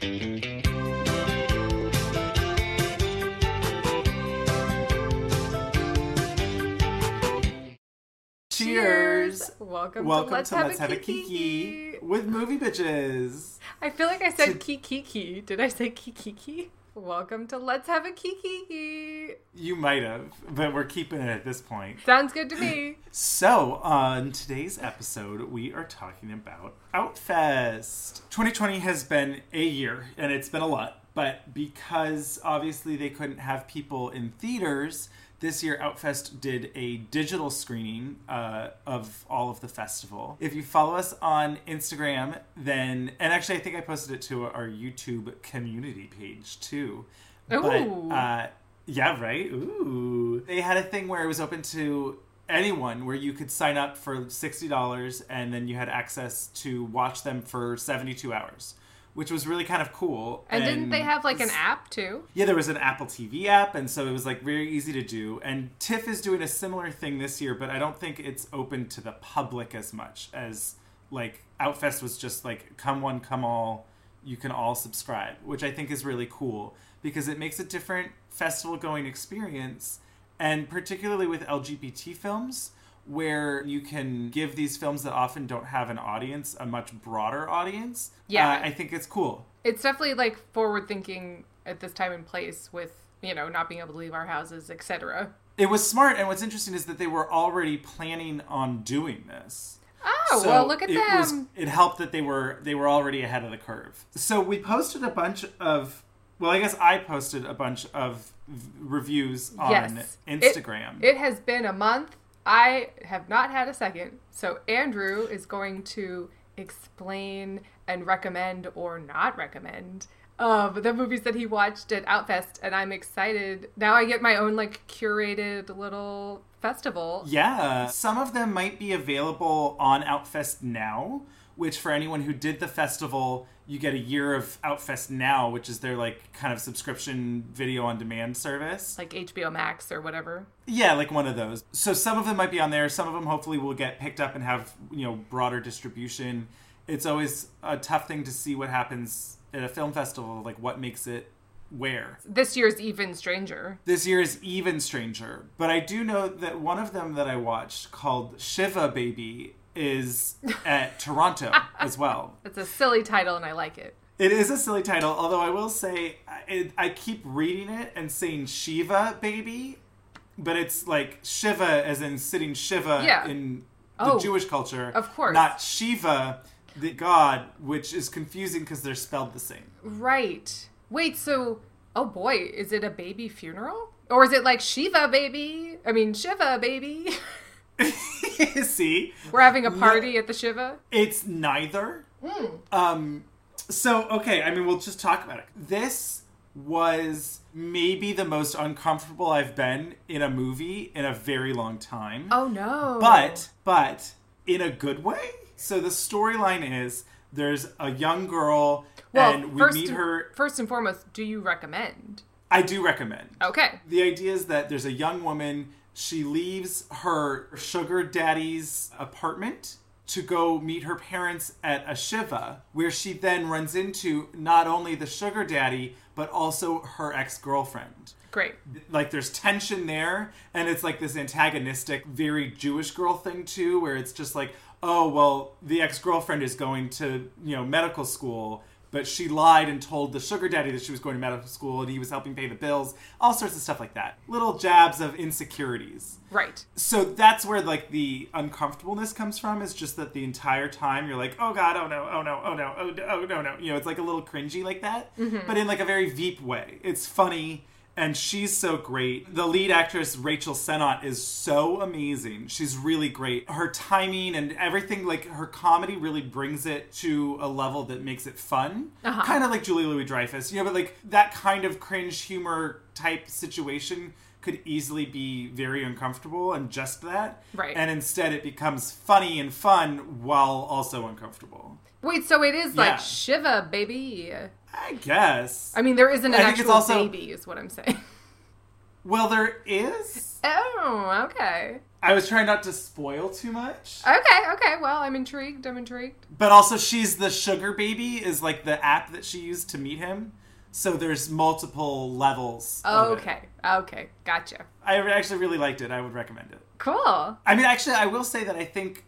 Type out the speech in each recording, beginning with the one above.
Cheers! Welcome, Welcome to Let's, to have, Let's a Have a Kiki. Kiki with movie bitches. I feel like I said Kiki. Did I say Kiki Kiki? Welcome to Let's Have a Kiki. You might have, but we're keeping it at this point. Sounds good to me. So, on today's episode, we are talking about Outfest. 2020 has been a year, and it's been a lot, but because obviously they couldn't have people in theaters, this year Outfest did a digital screening uh, of all of the festival. If you follow us on Instagram, then, and actually, I think I posted it to our YouTube community page too. But, uh, yeah, right? Ooh. They had a thing where it was open to anyone where you could sign up for $60 and then you had access to watch them for 72 hours, which was really kind of cool. And, didn't they have like an app too? Yeah, there was an Apple TV app, and so it was like very easy to do. And TIFF is doing a similar thing this year, but I don't think it's open to the public as much as like Outfest was just like come one, come all. You can all subscribe, which I think is really cool because it makes a different festival going experience, and particularly with LGBT films. Where you can give these films that often don't have an audience a much broader audience. Yeah. Uh, I think it's cool. It's definitely like forward thinking at this time and place with, you know, not being able to leave our houses, etc. It was smart, and what's interesting is that they were already planning on doing this. Oh, So well, look at it them. Was, it helped that they were they were already ahead of the curve. So we posted a bunch of well, I guess I posted a bunch of v- reviews on Yes. It- Instagram. It has been a month. I have not had a second. So Andrew is going to explain and recommend or not recommend of the movies that he watched at Outfest and I'm excited. Now I get my own like curated little festival. yeah, some of them might be available on Outfest now. Which for anyone who did the festival, you get a year of Outfest now, which is their like kind of subscription video on demand service. Like HBO Max or whatever. Yeah, like one of those. So some of them might be on there. Some of them hopefully will get picked up and have you know broader distribution. It's always a tough thing to see what happens at a film festival. Like what makes it where. This year's even stranger. This year is even stranger. But I do know that one of them that I watched called Shiva Baby is at Toronto as well. It's a silly title and I like it. It is a silly title, although I will say I, I keep reading it and saying Shiva baby, but it's like Shiva as in sitting Shiva Yeah. in the Oh, Jewish culture. of course. Not Shiva, the god, which is confusing because they're spelled the same. Right. Wait, so oh boy, is it a baby funeral? Or is it like Shiva baby? I mean Shiva baby. See? We're having a party at the Shiva? It's neither. Hmm. Um, so okay, I mean, we'll just talk about it. This was maybe the most uncomfortable I've been in a movie in a very long time. Oh no. but but in a good way. So the storyline is there's a young girl well, and we meet her. First and foremost, do you recommend? I do recommend. Okay. The idea is that there's a young woman. She leaves her sugar daddy's apartment to go meet her parents at a shiva, where she then runs into not only the sugar daddy but also her ex girlfriend. Great. like there's tension there and it's like this antagonistic very jewish girl thing too where it's just like oh well the ex-girlfriend is going to you know medical school but she lied and told the sugar daddy that she was going to medical school and he was helping pay the bills all sorts of stuff like that. Little jabs of insecurities. Right. so that's where like the uncomfortableness comes from is just that the entire time you're like oh god oh no oh no oh no oh, no, oh no no you know it's like a little cringy like that mm-hmm. but in like a very veep way. It's funny and she's so great. The lead actress Rachel Sennott is so amazing. She's really great. Her timing and everything, like her comedy, really brings it to a level that makes it fun. Uh-huh. Kind of like Julie Louis Dreyfus, you know, but like that kind of cringe humor type situation could easily be very uncomfortable and just that. Right. And instead it becomes funny and fun while also uncomfortable. Wait, so it is Yeah. like Shiva baby. I guess. I mean, there isn't an I actual also- baby, is what I'm saying. Well, there is. Oh, okay. I was trying not to spoil too much. Okay, okay. Well, I'm intrigued. I'm intrigued. But also, she's the sugar baby, is like the app that she used to meet him. So there's multiple levels. of it. Okay, okay. Gotcha. I actually really liked it. I would recommend it. Cool. I mean, actually, I will say that I think,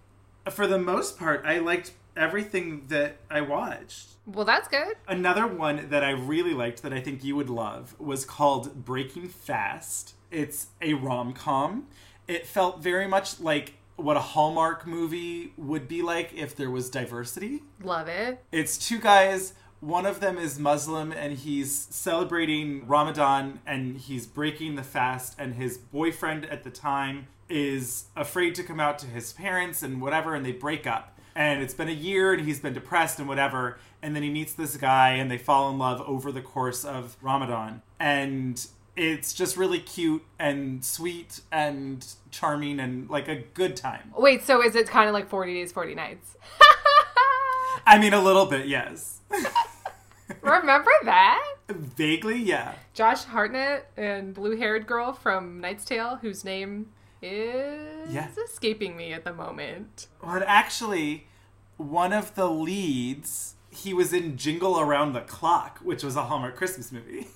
for the most part, I liked everything that I watched. Well, that's good. Another one that I really liked that I think you would love was called Breaking Fast. It's a rom com. It felt very much like what a Hallmark movie would be like if there was diversity. Love it. It's two guys. One of them is Muslim and he's celebrating Ramadan and he's breaking the fast. And his boyfriend at the time is afraid to come out to his parents and whatever, and they break up. And it's been a year and he's been depressed and whatever. And then he meets this guy and they fall in love over the course of Ramadan. And it's just really cute and sweet and charming and like a good time. Wait, so is it kind of like 40 days, 40 nights? I mean, a little bit, yes. Remember that? Vaguely, yeah. Josh Hartnett and blue haired girl from Knight's Tale, whose name is Yeah. escaping me at the moment. But actually, one of the leads, he was in Jingle Around the Clock, which was a Hallmark Christmas movie.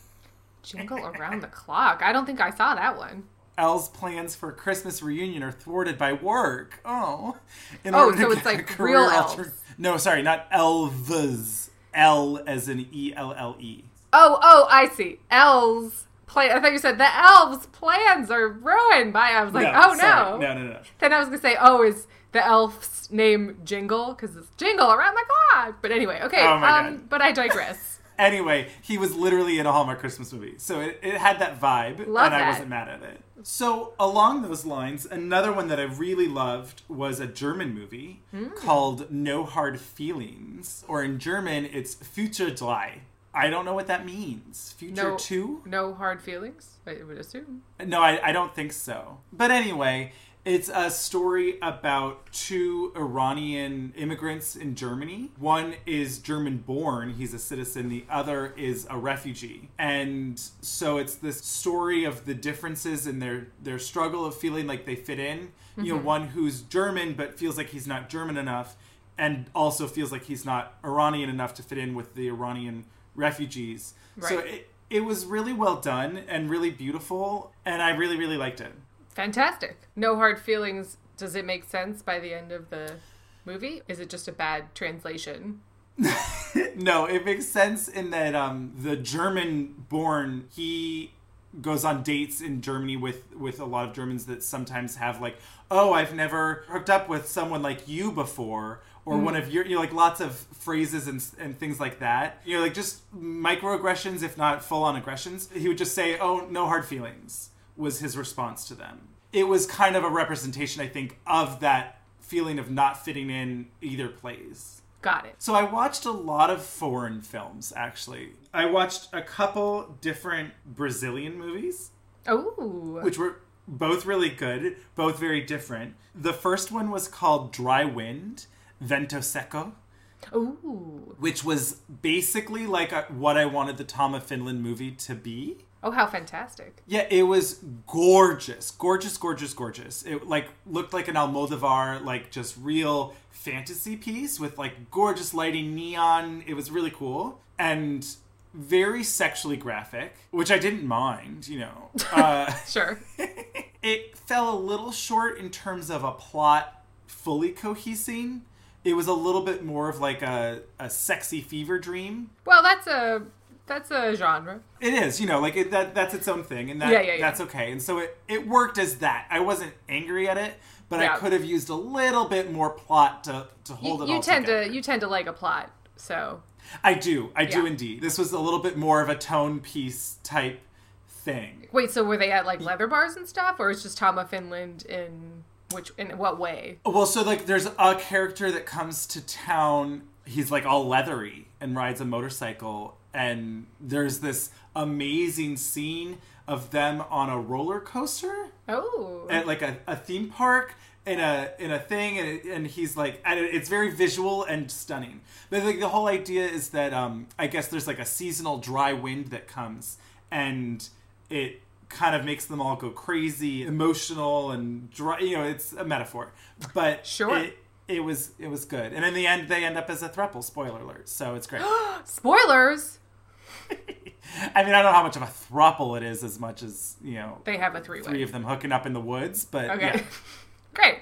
Jingle Around the Clock. I don't think I saw that one. Elle's plans for Christmas reunion are thwarted by work. Oh. In Oh, so it's like real alter- No, sorry, not elves. L as in E L L E. Oh, oh, I see. Elves. Play- I thought you said the elves' plans are ruined by. I was like, oh no. sorry. No, no, no. Then I was gonna say, oh, is the elf's name Jingle? Because it's Jingle around the clock. But anyway, okay. Oh my um, God. but I digress. Anyway, he was literally in a Hallmark Christmas movie. So it, it had that vibe, Love and I wasn't mad at it. So, along those lines, another one that I really loved was a German movie Hmm. called No Hard Feelings, or in German, it's Future 3. I don't know what that means. Future No, 2? no hard feelings. I would assume. No, I, I don't think so. But anyway, it's a story about two Iranian immigrants in Germany. One is German born, he's a citizen, the other is a refugee. And so it's this story of the differences in their, their struggle of feeling like they fit in. You know, mm-hmm. one who's German but feels like he's not German enough, and also feels like he's not Iranian enough to fit in with the Iranian refugees. So it, it was really well done and really beautiful, and I really, really liked it. Fantastic. No hard feelings. Does it make sense by the end of the movie? Is it just a bad translation? no, it makes sense in that um, the German born, he goes on dates in Germany with, with a lot of Germans that sometimes have, like, oh, I've never hooked up with someone like you before. Or one mm. of your, you know, like lots of phrases and, and things like that. You know, like just microaggressions, if not full on aggressions. He would just say, oh, no hard feelings, was his response to them. It was kind of a representation, I think, of that feeling of not fitting in either place. Got it. So I watched a lot of foreign films actually. I watched a couple different Brazilian movies, Oh. which were both really good, both very different. The first one was called Dry Wind, Vento Seco, Ooh. which was basically like a, what I wanted the Tom of Finland movie to be. Oh, how fantastic. Yeah, it was gorgeous, gorgeous, gorgeous, gorgeous. It like looked like an Almodovar, like just real fantasy piece with like gorgeous lighting, neon. It was really cool and very sexually graphic, which I didn't mind. You know, uh, Sure. it fell a little short in terms of a plot fully cohesing. It was a little bit more of like a, a sexy fever dream Well, that's a that's a genre. It is, you know, like it, that. That's its own thing, and that Yeah, yeah, yeah. that's okay. And so it it worked as that. I wasn't angry at it, but. I could have used a little bit more plot to to hold You, it you tend together. to you tend to like a plot. So I do, I do indeed. This was a little bit more of a tone piece type thing. wait, so were they at like leather bars and stuff, or is just Tom of Finland in which in what way? Well, so like there's a character that comes to town. He's like all leathery and rides a motorcycle, and there's this amazing scene of them on a roller coaster. Oh. at like a, a theme park in a in a thing and, it, and he's like and it- it's very visual and stunning but like the whole idea is that um i guess there's like a seasonal dry wind that comes and it kind of makes them all go crazy, emotional, and dry, you know, it's a metaphor. But Sure. it, it was it was good, and in the end, they end up as a throuple. Spoiler alert! So it's great. Spoilers. I mean, I don't know how much of a throuple it is, as much as you know, They have a three-way. three of them hooking up in the woods. But Okay. yeah. Great.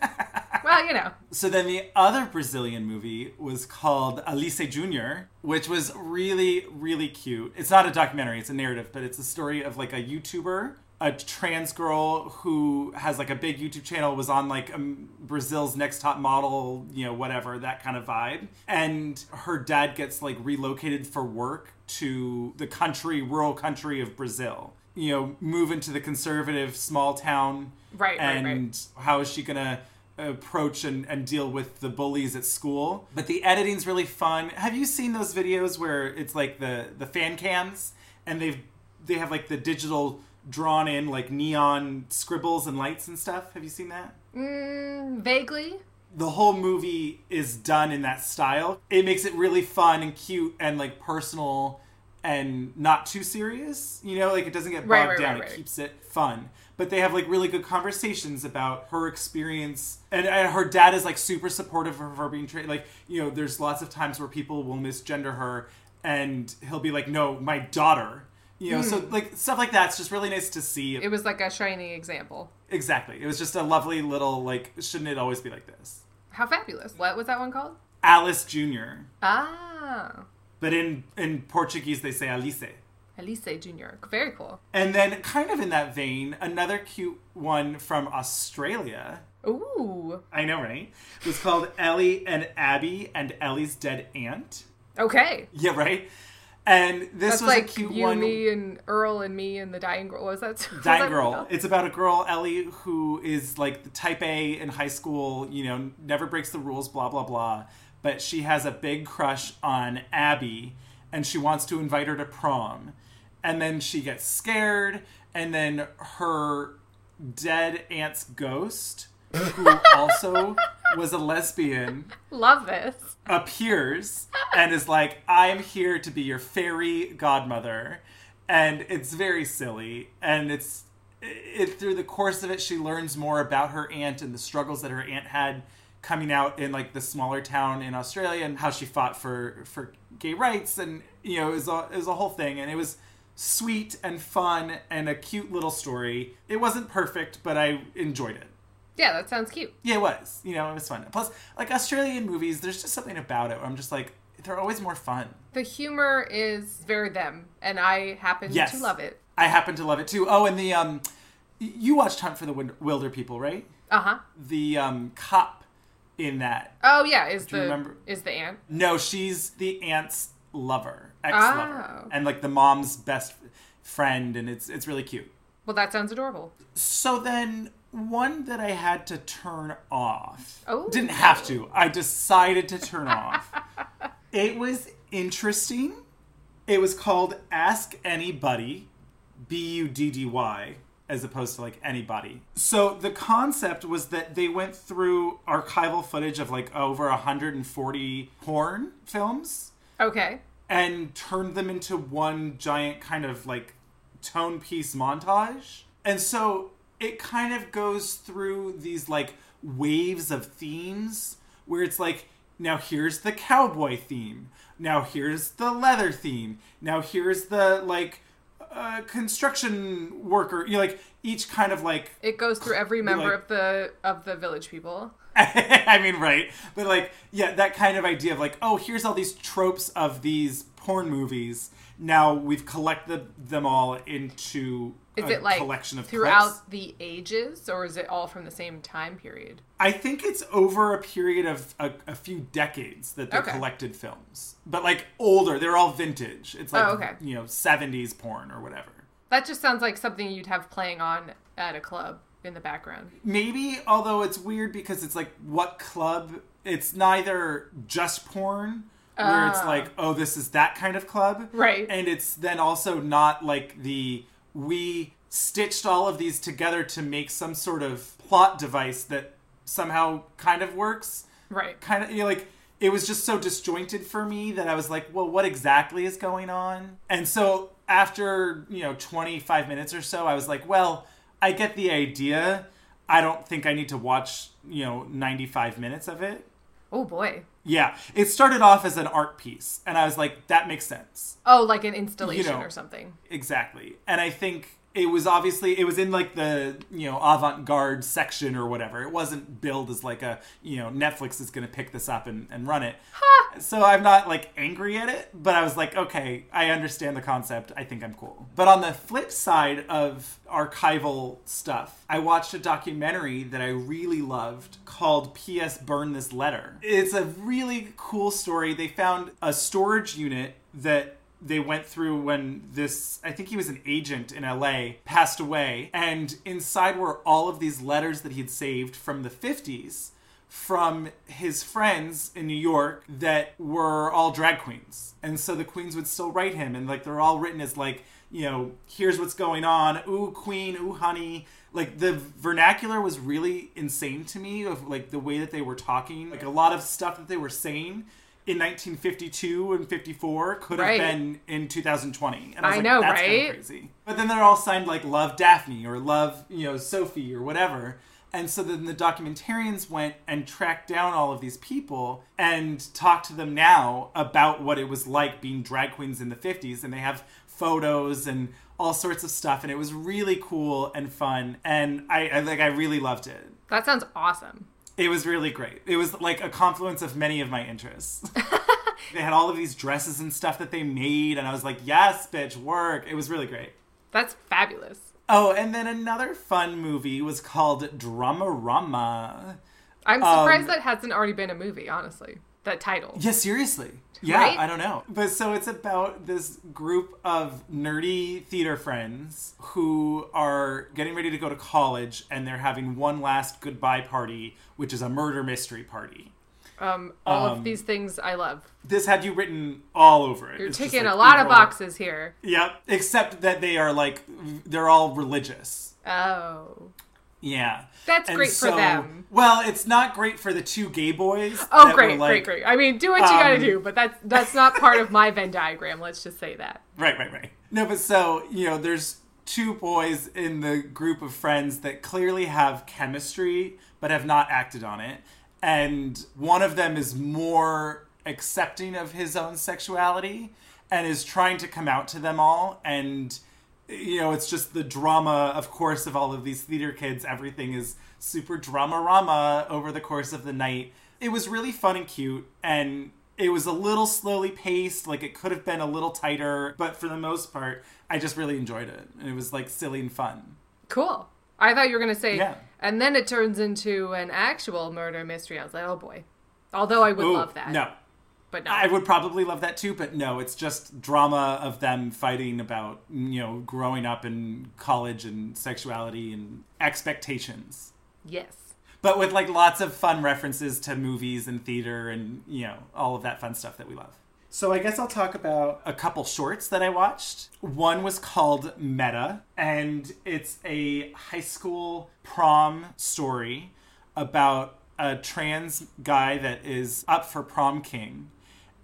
well, you know. So then the other Brazilian movie was called Alice Junior, which was really, really cute. It's not a documentary, it's a narrative, but it's a story of like a YouTuber, a trans girl who has like a big YouTube channel, was on like um, Brazil's Next Top Model, you know, whatever, that kind of vibe. And her dad gets like relocated for work to the country, rural country of Brazil. You know, move into the conservative small town Right, right, and right. how is she gonna approach and, and deal with the bullies at school but the editing's really fun have you seen those videos where it's like the the fan cams and they've they have like the digital drawn in like neon scribbles and lights and stuff have you seen that Mm, vaguely. the whole movie is done in that style. It makes it really fun and cute and like personal and not too serious. You know, like it doesn't get bogged Right, right, down. right, It keeps it fun. But they have like really good conversations about her experience, and, and her dad is like super supportive of her being trained. Like you know, there's lots of times where people will misgender her, and he'll be like, "No, my daughter." You know, so like stuff like that's just really nice to see. Hmm. It was like a shining example. exactly, it was just a lovely little like. Shouldn't it always be like this? How fabulous. What was that one called? Alice Junior. Ah. But in in Portuguese they say Alice. Elise Jr. Very cool. And then kind of in that vein, another cute one from Australia. Ooh. I know, right? It was called Ellie and Abby and Ellie's Dead Aunt. Okay. Yeah, right? And this That's was like a cute you, one. me, and Earl and me and the dying girl. What was that? was Dying that Girl. It's about a girl, Ellie, who is like the type A in high school, you know, never breaks the rules, blah, blah, blah. But she has a big crush on Abby and she wants to invite her to prom. And then she gets scared, and then her dead aunt's ghost, who also was a lesbian, Love this. appears and is like, I am here to be your fairy godmother. And it's very silly. And it's it through the course of it, she learns more about her aunt and the struggles that her aunt had coming out in like the smaller town in Australia and how she fought for for gay rights and you know it was a, it was a whole thing and it was sweet and fun and a cute little story. It wasn't perfect, but I enjoyed it. Yeah, that sounds cute. Yeah, it was. You know, it was fun. Plus, like Australian movies, there's just something about it where I'm just like, they're always more fun. The humor is very them, and I happen Yes. to love it. I happen to love it too. Oh, and the um, you watched Hunt for the Wilderpeople, right? Uh huh. The um cop in that. Oh yeah, is the remember- is the aunt? No, she's the aunt's lover, ex-lover, Oh. and like the mom's best friend, and it's it's really cute. Well, that sounds adorable. So then, one that I had to turn off. Oh. Didn't have to. I decided to turn off. It was interesting. It was called Ask Any Buddy, B U D D Y, as opposed to like anybody. So the concept was that they went through archival footage of like over 140 porn films Okay. and turned them into one giant kind of like tone piece montage. And so it kind of goes through these like waves of themes where it's like, now here's the cowboy theme. Now here's the leather theme. Now here's the like uh, construction worker. You know, like each kind of like It goes through every member Like- of the of the village people. I mean, right. But like, yeah, that kind of idea of like, oh, here's all these tropes of these porn movies. Now we've collected them all into Is it like collection of throughout clips. the ages, or is it all from the same time period? I think it's over a period of a, a few decades that they Okay. collected films, but like older. They're all vintage. It's like Oh, okay. you know, '70s porn or whatever. That just sounds like something you'd have playing on at a club in the background. Maybe, although it's weird because it's like what club? It's neither just porn, where it's Ah. like, oh, this is that kind of club, Right. And it's then also not like the we stitched all of these together to make some sort of plot device that somehow kind of works. Right. Kind of, you know, like it was just so disjointed for me that I was like, well, what exactly is going on? And so after, you know, 25 minutes or so, I was like, well, I get the idea. I don't think I need to watch, you know, 95 minutes of it. Oh boy. Yeah, it started off as an art piece, and I was like, that makes sense. Oh, like an installation know, or something. Exactly. And I think it was obviously it was in like the you know avant-garde section or whatever. It wasn't billed as like a you know netflix is going to pick this up and, and run it. So i'm not like angry at it but i was like okay i understand the concept. I think i'm cool. But on the flip side of archival stuff i watched a documentary that i really loved called ps burn this letter. It's a really cool story. They found a storage unit that they went through when this I think he was an agent in LA passed away and inside were all of these letters that he'd saved from the 50s from his friends in New York that were all drag queens. And so the queens would still write him and like they're all written as like, you know, here's what's going on, ooh queen, ooh honey. Like the vernacular was really insane to me of like the way that they were talking, like a lot of stuff that they were saying in 1952 and 54 could have Right. been in 2020. And I, was I like, know, that's right? crazy. But then they're all signed like Love Daphne or Love, you know, Sophie or whatever. And so then the documentarians went and tracked down all of these people and talked to them now about what it was like being drag queens in the 50s. And they have photos and all sorts of stuff. And it was really cool and fun. And I, I like, I really loved it. That sounds awesome. It was really great. It was like a confluence of many of my interests. they had all of these dresses and stuff that they made, and I was like, yes, bitch, work. It was really great. That's fabulous. Oh, and then another fun movie was called Dramarama. I'm surprised Um, that hasn't already been a movie, honestly. That title. Yeah, seriously. Yeah, Right? I don't know. But so it's about this group of nerdy theater friends who are getting ready to go to college and they're having one last goodbye party, which is a murder mystery party. Um, all Um, of these things I love. This had you written all over it. You're It's ticking like, a lot of boxes here. Yep. Except that they are like they're all religious. Oh. Yeah. That's And great for so- them. Well, it's not great for the two gay boys. Oh, great, like- great, great. I mean, do what you gotta um, do, but that's that's not part of my Venn diagram. Let's just say that. Right, right, right. No, but so, you know, there's two boys in the group of friends that clearly have chemistry but have not acted on it. And one of them is more accepting of his own sexuality and is trying to come out to them all. And, you know, it's just the drama, of course, of all of these theater kids. Everything is super drama rama over the course of the night. It was really fun and cute. And it was a little slowly paced, like it could have been a little tighter, but for the most part, I just really enjoyed it. And it was like silly and fun. Cool. I thought you were gonna say, Yeah. and then it turns into an actual murder mystery. I was like, oh boy. Although I would Ooh, love that. No. But no. I would probably love that too, but no, it's just drama of them fighting about, you know, growing up in college and sexuality and expectations. yes. But with like lots of fun references to movies and theater and, you know, all of that fun stuff that we love. So I guess I'll talk about a couple shorts that I watched. One was called Meta, and it's a high school prom story about a trans guy that is up for prom king.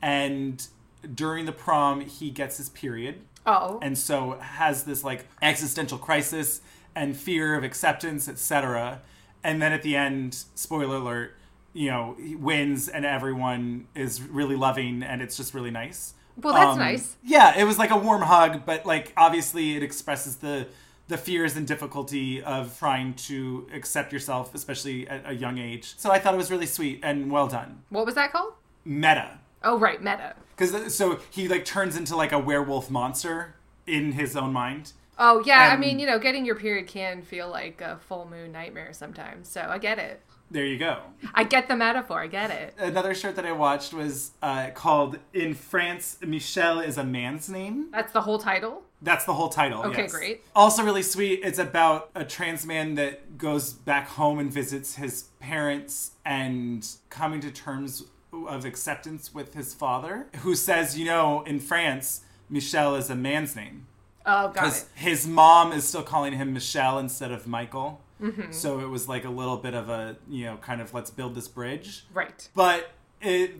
And during the prom, he gets his period Oh. and so has this like existential crisis and fear of acceptance, etc. And then at the end, spoiler alert, you know, he wins and everyone is really loving and it's just really nice. Well, that's Um, nice. Yeah, it was like a warm hug, but like obviously it expresses the the fears and difficulty of trying to accept yourself, especially at a young age. So I thought it was really sweet and well done. What was that called? Meta. Oh, right, meta. Because so he like turns into like a werewolf monster in his own mind. Oh, yeah. I mean, you know, getting your period can feel like a full moon nightmare sometimes. So I get it. There you go. I get the metaphor. I get it. Another shirt that I watched was uh, called "In France, Michel is a man's name." That's the whole title. That's the whole title. Okay, yes. great. Also, really sweet. It's about a trans man that goes back home and visits his parents and coming to terms of acceptance with his father, who says, you know, in France, Michel is a man's name. Oh, got it. his mom is still calling him Michelle instead of Michael. Mm-hmm. So it was like a little bit of a you know kind of let's build this bridge. Right. But it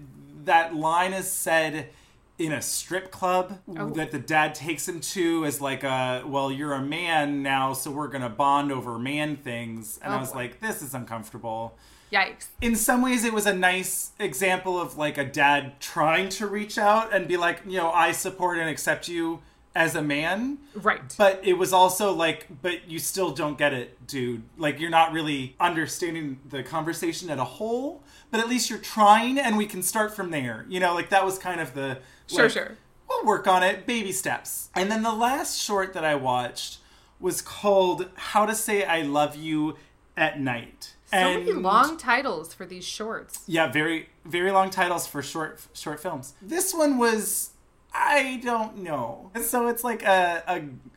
that line is said in a strip club Oh. that the dad takes him to as like a well you're a man now so we're gonna bond over man things and Oh, i was boy. like this is uncomfortable Yikes. in some ways it was a nice example of like a dad trying to reach out and be like you know i support and accept you as a man Right. but it was also like but you still don't get it dude like you're not really understanding the conversation at a whole but at least you're trying and we can start from there you know like that was kind of the Sure, like, sure. we'll work on it baby steps and then the last short that i watched was called how to say i love you at night So many long titles for these shorts. yeah, very very long titles for short short films. This one was I don't know. So it's like a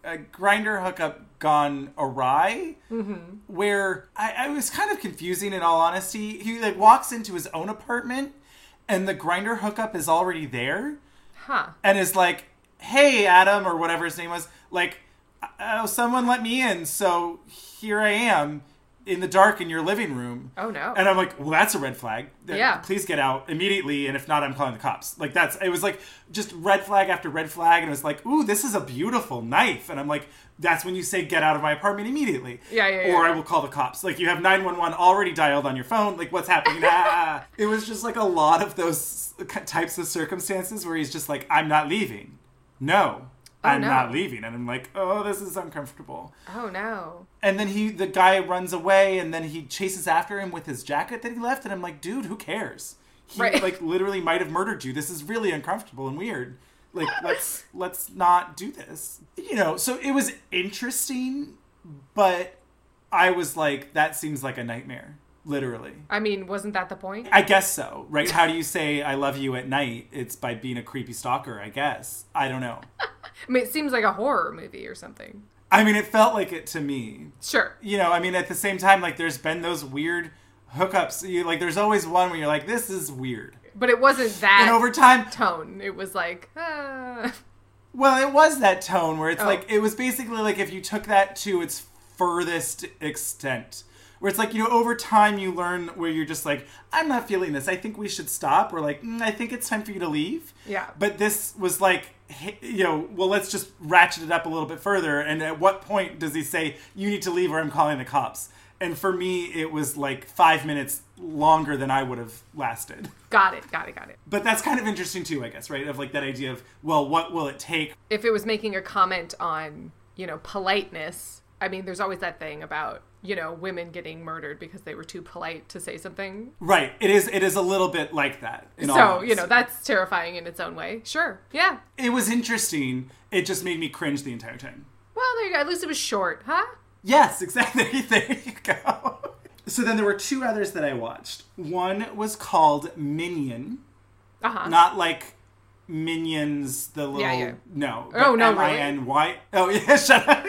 a, a Grindr hookup gone awry, mm-hmm. where I, I was kind of confusing. In all honesty, he like walks into his own apartment, and the Grindr hookup is already there, Huh. and is like, "Hey, Adam," or whatever his name was, like, "Oh, someone let me in, so here I am." In the dark in your living room, Oh no. and I'm like, well, that's a red flag. Yeah. Please get out immediately. And if not, I'm calling the cops. Like, that's, it was like just red flag after red flag. And it was like, ooh, this is a beautiful knife. And I'm like, that's when you say, get out of my apartment immediately. Yeah, yeah, Or yeah. I will call the cops. Like, you have 911 already dialed on your phone. Like, what's happening? ah. It was just like a lot of those types of circumstances where he's just like, I'm not leaving. No. Oh, I'm no. not leaving. And I'm like, oh, this is uncomfortable oh no. and then he the guy runs away and then he chases after him with his jacket that he left and i'm like dude who cares he Right. like literally might have murdered you this is really uncomfortable and weird like let's let's not do this you know so it was interesting but i was like that seems like a nightmare literally I mean, wasn't that the point? i guess so right how do you say i love you at night it's by being a creepy stalker i guess i don't know I mean, it seems like a horror movie or something. i mean it felt like it to me Sure. you know, I mean, at the same time, like, there's been those weird hookups. You, like, there's always one where you're like, this is weird. But it wasn't that And over time, tone. It was like, ah. well, it was that tone where it's Oh. like, it was basically like if you took that to its furthest extent. Where it's like, you know, over time you learn where you're just like, I'm not feeling this. I think we should stop. Or like, mm, I think it's time for you to leave. Yeah. But this was like, you know, well, let's just ratchet it up a little bit further. And at what point does he say, you need to leave or I'm calling the cops? And for me, it was like five minutes longer than I would have lasted. got it, got it, got it. But that's kind of interesting too, I guess, right? Of like that idea of, well, what will it take? If it was making a comment on, you know, politeness, I mean, there's always that thing about, you know, women getting murdered because they were too polite to say something. Right. It is. It is a little bit like that. So, you know, that's terrifying in its own way. Sure. Yeah. it was interesting. It just made me cringe the entire time. Well, there you go. At least it was short, huh? Yes, exactly. There you go. So then there were two others that I watched. One was called Minyan, Uh huh. not like Minions, the little Yeah, yeah. no. Oh, no, M I N Y. Oh yeah, shut up.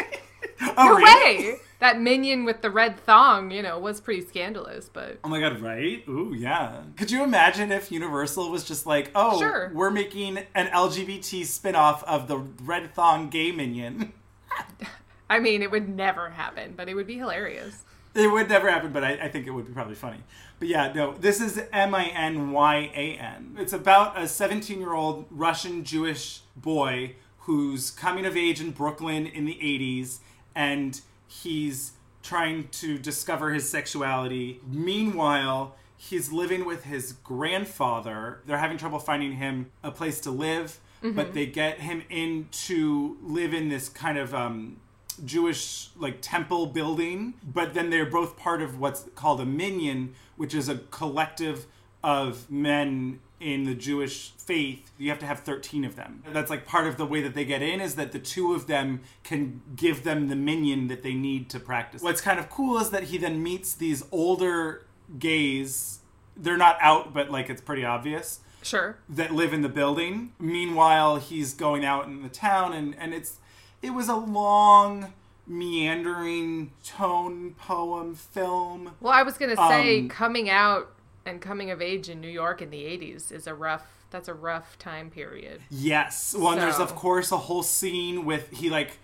oh No really? way! That minion with the red thong, you know, was pretty scandalous, but Oh my god, right? Ooh, yeah. Could you imagine if Universal was just like, oh, Sure. we're making an LGBT spin-off of the Red Thong Gay Minion? I mean, it would never happen, but it would be hilarious. It would never happen, but I, I think it would be probably funny. But yeah, no, this is M I N Y A N. It's about a 17 year old Russian Jewish boy who's coming of age in Brooklyn in the 80s and he's trying to discover his sexuality. Meanwhile, he's living with his grandfather. They're having trouble finding him a place to live, but they get him in to live in this kind of um, Jewish like temple building, but then they're both part of what's called a minyan, which is a collective of men in the Jewish faith. You have to have 13 of them. That's like part of the way that they get in is that the two of them can give them the minyan that they need to practice. What's kind of cool is that he then meets these older gays. They're not out, but like it's pretty obvious Sure. that live in the building. Meanwhile, he's going out in the town, and and it's it was a long, meandering tone poem film. Well, I was going to say Um, coming out and coming of age in New York in the 80s is a rough that's a rough time period. Yes, well, and there's of course a whole scene with he like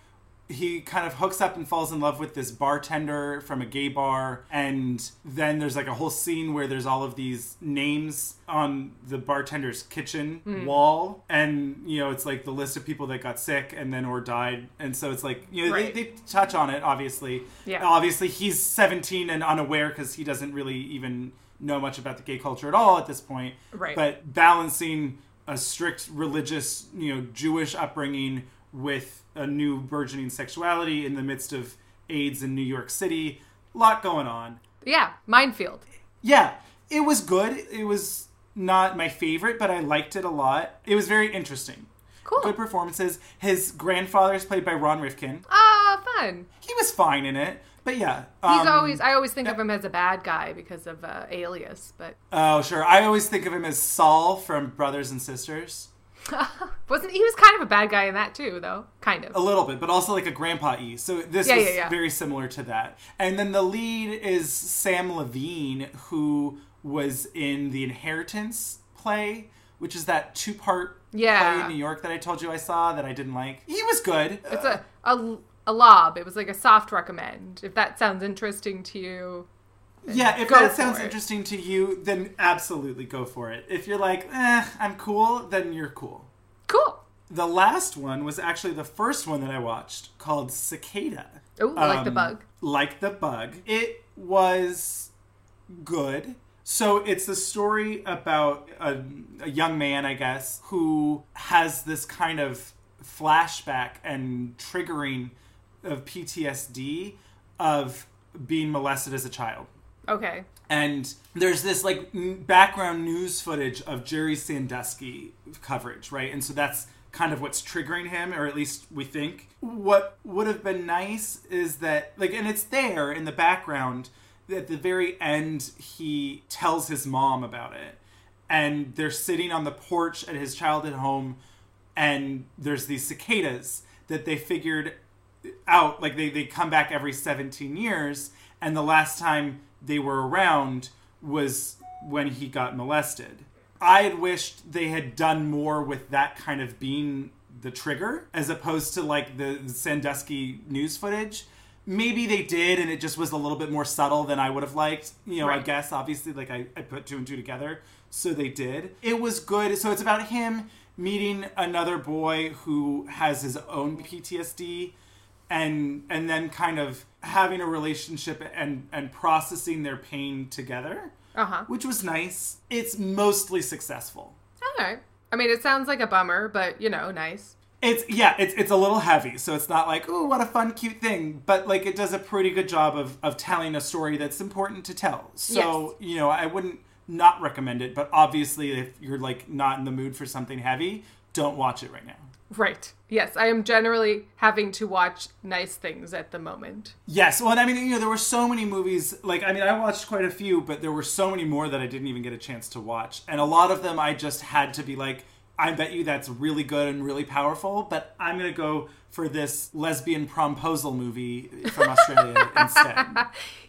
he kind of hooks up and falls in love with this bartender from a gay bar and then there's like a whole scene where there's all of these names on the bartender's kitchen Hmm. wall and you know it's like the list of people that got sick and then or died and so it's like you know Right. they, they touch on it obviously Yeah. obviously he's 17 and unaware because he doesn't really even know much about the gay culture at all at this point Right. but balancing a strict religious you know jewish upbringing with a new burgeoning sexuality in the midst of aids in new york city a lot going on Yeah, minefield. yeah it was good it was not my favorite but i liked it a lot it was very interesting Cool. good performances his grandfather is played by ron rifkin Ah, fun. he was fine in it but yeah He's um, always. I always think of him as a bad guy because of uh, Alias, but oh sure i always think of him as saul from brothers and sisters wasn't he was kind of a bad guy in that too, though? Kind of. A little bit, but also like a grandpa E. So this Yeah, was yeah, yeah. very similar to that. And then the lead is Sam Levine, who was in the Inheritance play, which is that two part Yeah. play in New York that I told you I saw that I didn't like. He was good. It's a, a a lob. It was like a soft recommend. If that sounds interesting to you, yeah, if that sounds it. interesting to you, then absolutely go for it. If you're like, eh, I'm cool, then you're cool. cool. The last one was actually the first one that I watched called Cicada. Oh, like the Um, bug. Like the bug. It was good. So it's the story about a, a young man, I guess, who has this kind of flashback and triggering of PTSD of being molested as a child. Okay. And there's this like n- background news footage of Jerry Sandusky coverage, right? And so that's kind of what's triggering him, or at least we think. What would have been nice is that, like, and it's there in the background. At the very end, he tells his mom about it. And they're sitting on the porch at his childhood home, and there's these cicadas that they figured out like they, they come back every 17 years and the last time they were around was when he got molested. I had wished they had done more with that kind of being the trigger as opposed to like the sandusky news footage. Maybe they did and it just was a little bit more subtle than i would have liked you know i guess obviously like I, I put two and two together so they did. It was good so it's about him meeting another boy who has his own ptsd and and then kind of having a relationship and and processing their pain together Uh huh. which was nice it's mostly successful All right. I mean, it sounds like a bummer, but you know, nice. it's yeah it's it's a little heavy so it's not like oh what a fun cute thing but like it does a pretty good job of of telling a story that's important to tell so you know i wouldn't not recommend it but obviously if you're like not in the mood for something heavy don't watch it right now Right. Yes, I am generally having to watch nice things at the moment. Yes, well, and I mean, you know, there were so many movies. Like, I mean, I watched quite a few, but there were so many more that I didn't even get a chance to watch, and a lot of them I just had to be like, I bet you that's really good and really powerful, but I'm gonna go for this lesbian promposal movie from Australia instead.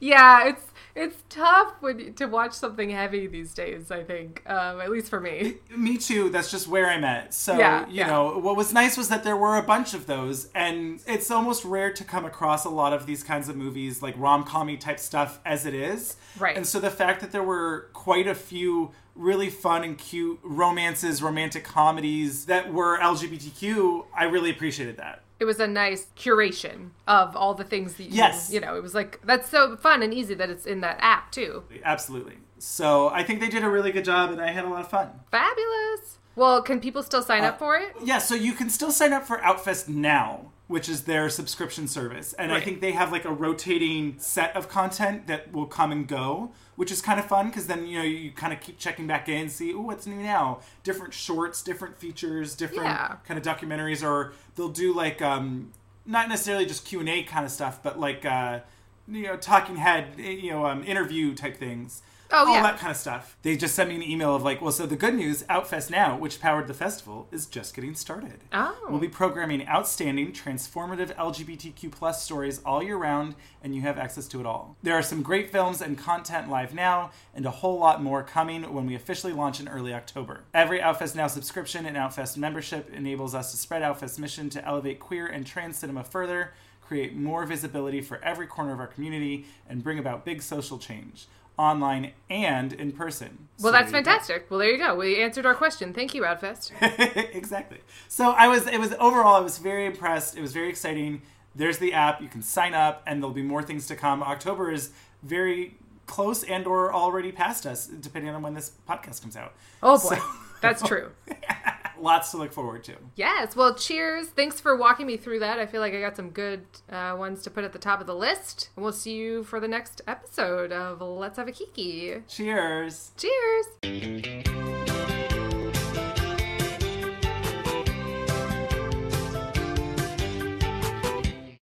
Yeah, it's it's tough when you- to watch something heavy these days. I think, um, at least for me. Me too. That's just where I'm at. So, Yeah, you yeah. know, what was nice was that there were a bunch of those, and it's almost rare to come across a lot of these kinds of movies, like rom commy type stuff, as it is. Right. And so the fact that there were quite a few really fun and cute romances, romantic comedies that were LGBTQ, I really appreciated that. It was a nice curation of all the things that you, Yes. you know. It was like that's so fun and easy that it's in that app too. Absolutely. So I think they did a really good job, and I had a lot of fun. Fabulous. Well, can people still sign Uh, up for it? Yeah, so you can still sign up for Outfest now, which is their subscription service. And I think they have like a rotating set of content that will come and go, which is kind of fun because then, you know, you kind of keep checking back in and see, oh, what's new now? Different shorts, different features, different Yeah. kind of documentaries, or they'll do like, um, not necessarily just Q&A kind of stuff, but like, uh, you know talking head you know um, interview type things. Oh, all yeah. that kind of stuff. They just sent me an email of like, well, so the good news, Outfest Now, which powered the festival, is just getting started. Oh. We'll be programming outstanding, transformative LGBTQ plus stories all year round, and you have access to it all. There are some great films and content live now, and a whole lot more coming when we officially launch in early October. Every Outfest Now subscription and Outfest membership enables us to spread Outfest's mission to elevate queer and trans cinema further, create more visibility for every corner of our community, and bring about big social change. Online and in person. Well, So that's you go. fantastic. Well, there you go. We answered our question. Thank you, Outfest. exactly. So I was it was overall I was very impressed. It was very exciting. There's the app. You can sign up and there'll be more things to come. October is very close and or already past us depending on when this podcast comes out. Oh boy, So- that's true. Lots to look forward to. Yes. Well, cheers. Thanks for walking me through that. I feel like I got some good uh, ones to put at the top of the list. And we'll see you for the next episode of Let's Have a Kiki. Cheers. Cheers.